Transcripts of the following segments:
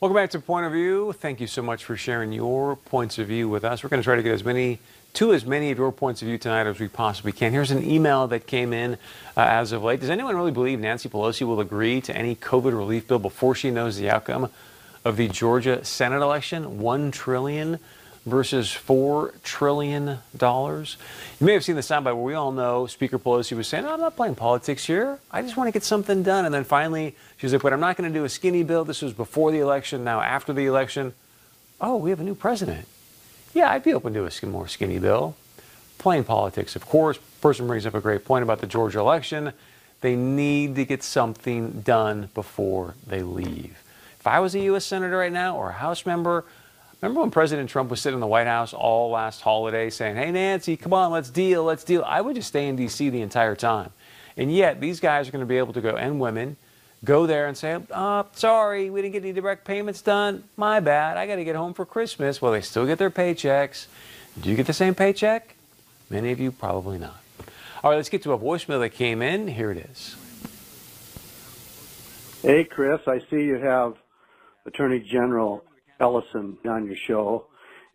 Welcome back to Point of View. Thank you so much for sharing your points of view with us. We're going to try to get as many to as many of your points of view tonight as we possibly can. Here's an email that came in uh, as of late. Does anyone really believe Nancy Pelosi will agree to any COVID relief bill before she knows the outcome of the Georgia Senate election? One trillion versus $4 trillion. You may have seen the soundbite where we all know Speaker Pelosi was saying, oh, I'm not playing politics here. I just want to get something done. And then finally, she was like, but I'm not going to do a skinny bill. This was before the election, now after the election. Oh, we have a new president. Yeah, I'd be open to a more skinny bill. Playing politics, of course. Person brings up a great point about the Georgia election. They need to get something done before they leave. If I was a U.S. Senator right now or a House member, Remember when President Trump was sitting in the White House all last holiday saying, hey, Nancy, come on, let's deal, let's deal? I would just stay in D.C. the entire time. And yet, these guys are going to be able to go, and women, go there and say, oh, sorry, we didn't get any direct payments done. My bad. I got to get home for Christmas. Well, they still get their paychecks. Do you get the same paycheck? Many of you probably not. All right, let's get to a voicemail that came in. Here it is. Hey, Chris, I see you have Attorney General Ellison on your show.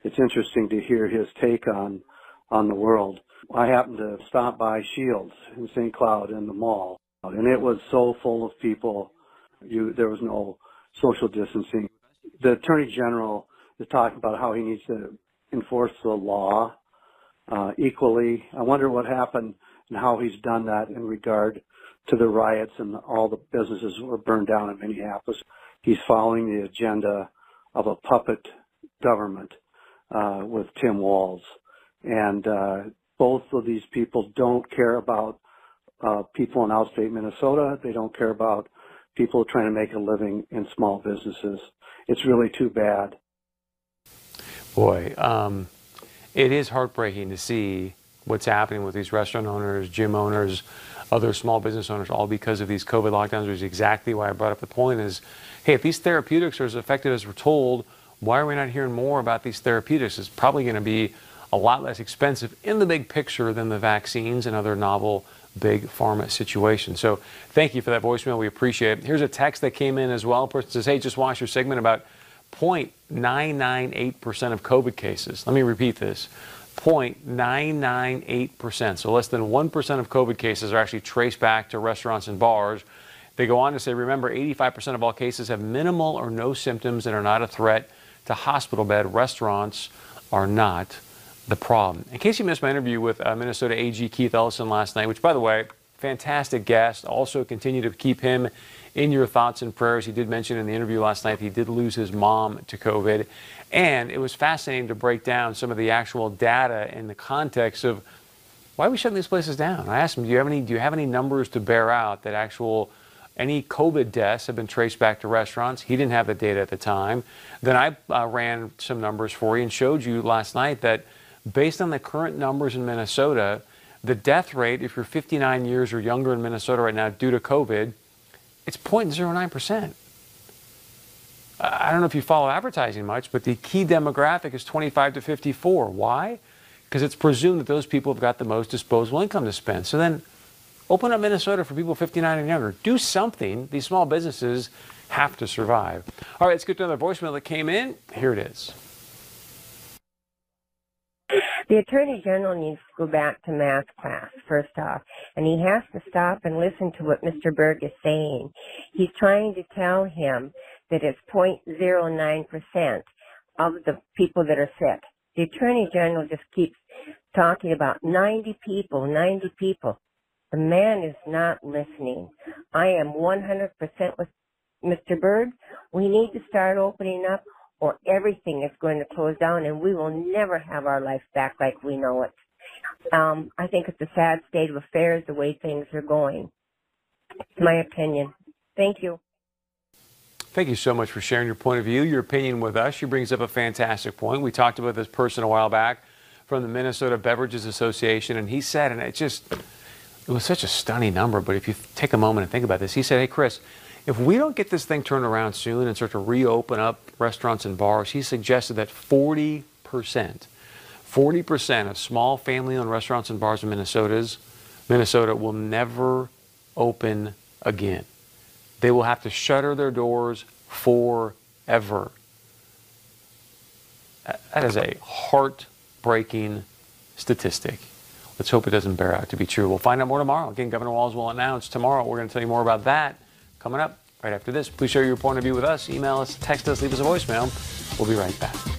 It's interesting to hear his take on on the world. I happened to stop by Scheels in St. Cloud in the mall, and it was so full of people. You there was no social distancing. The Attorney General is talking about how he needs to enforce the law uh, equally. I wonder what happened and how he's done that in regard to the riots and all the businesses were burned down in Minneapolis. He's following the agenda of a puppet government uh, with Tim Walz. And uh, both of these people don't care about uh, people in outstate Minnesota. They don't care about people trying to make a living in small businesses. It's really too bad. Boy, um, it is heartbreaking to see what's happening with these restaurant owners, gym owners, other small business owners, all because of these COVID lockdowns, which is exactly why I brought up the point is hey, if these therapeutics are as effective as we're told, why are we not hearing more about these therapeutics? It's probably going to be a lot less expensive in the big picture than the vaccines and other novel big pharma situations. So thank you for that voicemail. We appreciate it. Here's a text that came in as well. A person says, hey, just watch your segment about 0.998% of COVID cases. Let me repeat this. 0.998%. So less than 1% of COVID cases are actually traced back to restaurants and bars they go on to say, remember, 85% of all cases have minimal or no symptoms and are not a threat to hospital bed. Restaurants are not the problem. In case you missed my interview with uh, Minnesota AG Keith Ellison last night, which, by the way, fantastic guest. Also, continue to keep him in your thoughts and prayers. He did mention in the interview last night he did lose his mom to COVID. And it was fascinating to break down some of the actual data in the context of why are we shutting these places down. I asked him, do you have any, do you have any numbers to bear out that actual any COVID deaths have been traced back to restaurants. He didn't have the data at the time. Then I uh, ran some numbers for you and showed you last night that based on the current numbers in Minnesota, the death rate, if you're 59 years or younger in Minnesota right now due to COVID, it's 0.09%. I don't know if you follow advertising much, but the key demographic is 25 to 54. Why? Because it's presumed that those people have got the most disposable income to spend. So then Open up Minnesota for people 59 and younger. Do something. These small businesses have to survive. All right, let's get to another voicemail that came in. Here it is. The Attorney General needs to go back to math class, first off, and he has to stop and listen to what Mr. Berg is saying. He's trying to tell him that it's 0.09% of the people that are sick. The Attorney General just keeps talking about 90 people, 90 people. The man is not listening. I am 100% with Mr. Berg. We need to start opening up or everything is going to close down and we will never have our life back like we know it. Um, I think it's a sad state of affairs the way things are going. My opinion. Thank you. Thank you so much for sharing your point of view, your opinion with us. She brings up a fantastic point. We talked about this person a while back from the Minnesota Beverages Association, and he said, and it just it was such a stunning number, but if you take a moment and think about this, he said, hey, Chris, if we don't get this thing turned around soon and start to reopen up restaurants and bars, he suggested that 40%, 40% of small family-owned restaurants and bars in Minnesota's, Minnesota will never open again. They will have to shutter their doors forever. That that is a heartbreaking statistic. Let's hope it doesn't bear out to be true. We'll find out more tomorrow. Again, Governor Walz will announce tomorrow. We're going to tell you more about that coming up right after this. Please share your point of view with us. Email us, text us, leave us a voicemail. We'll be right back.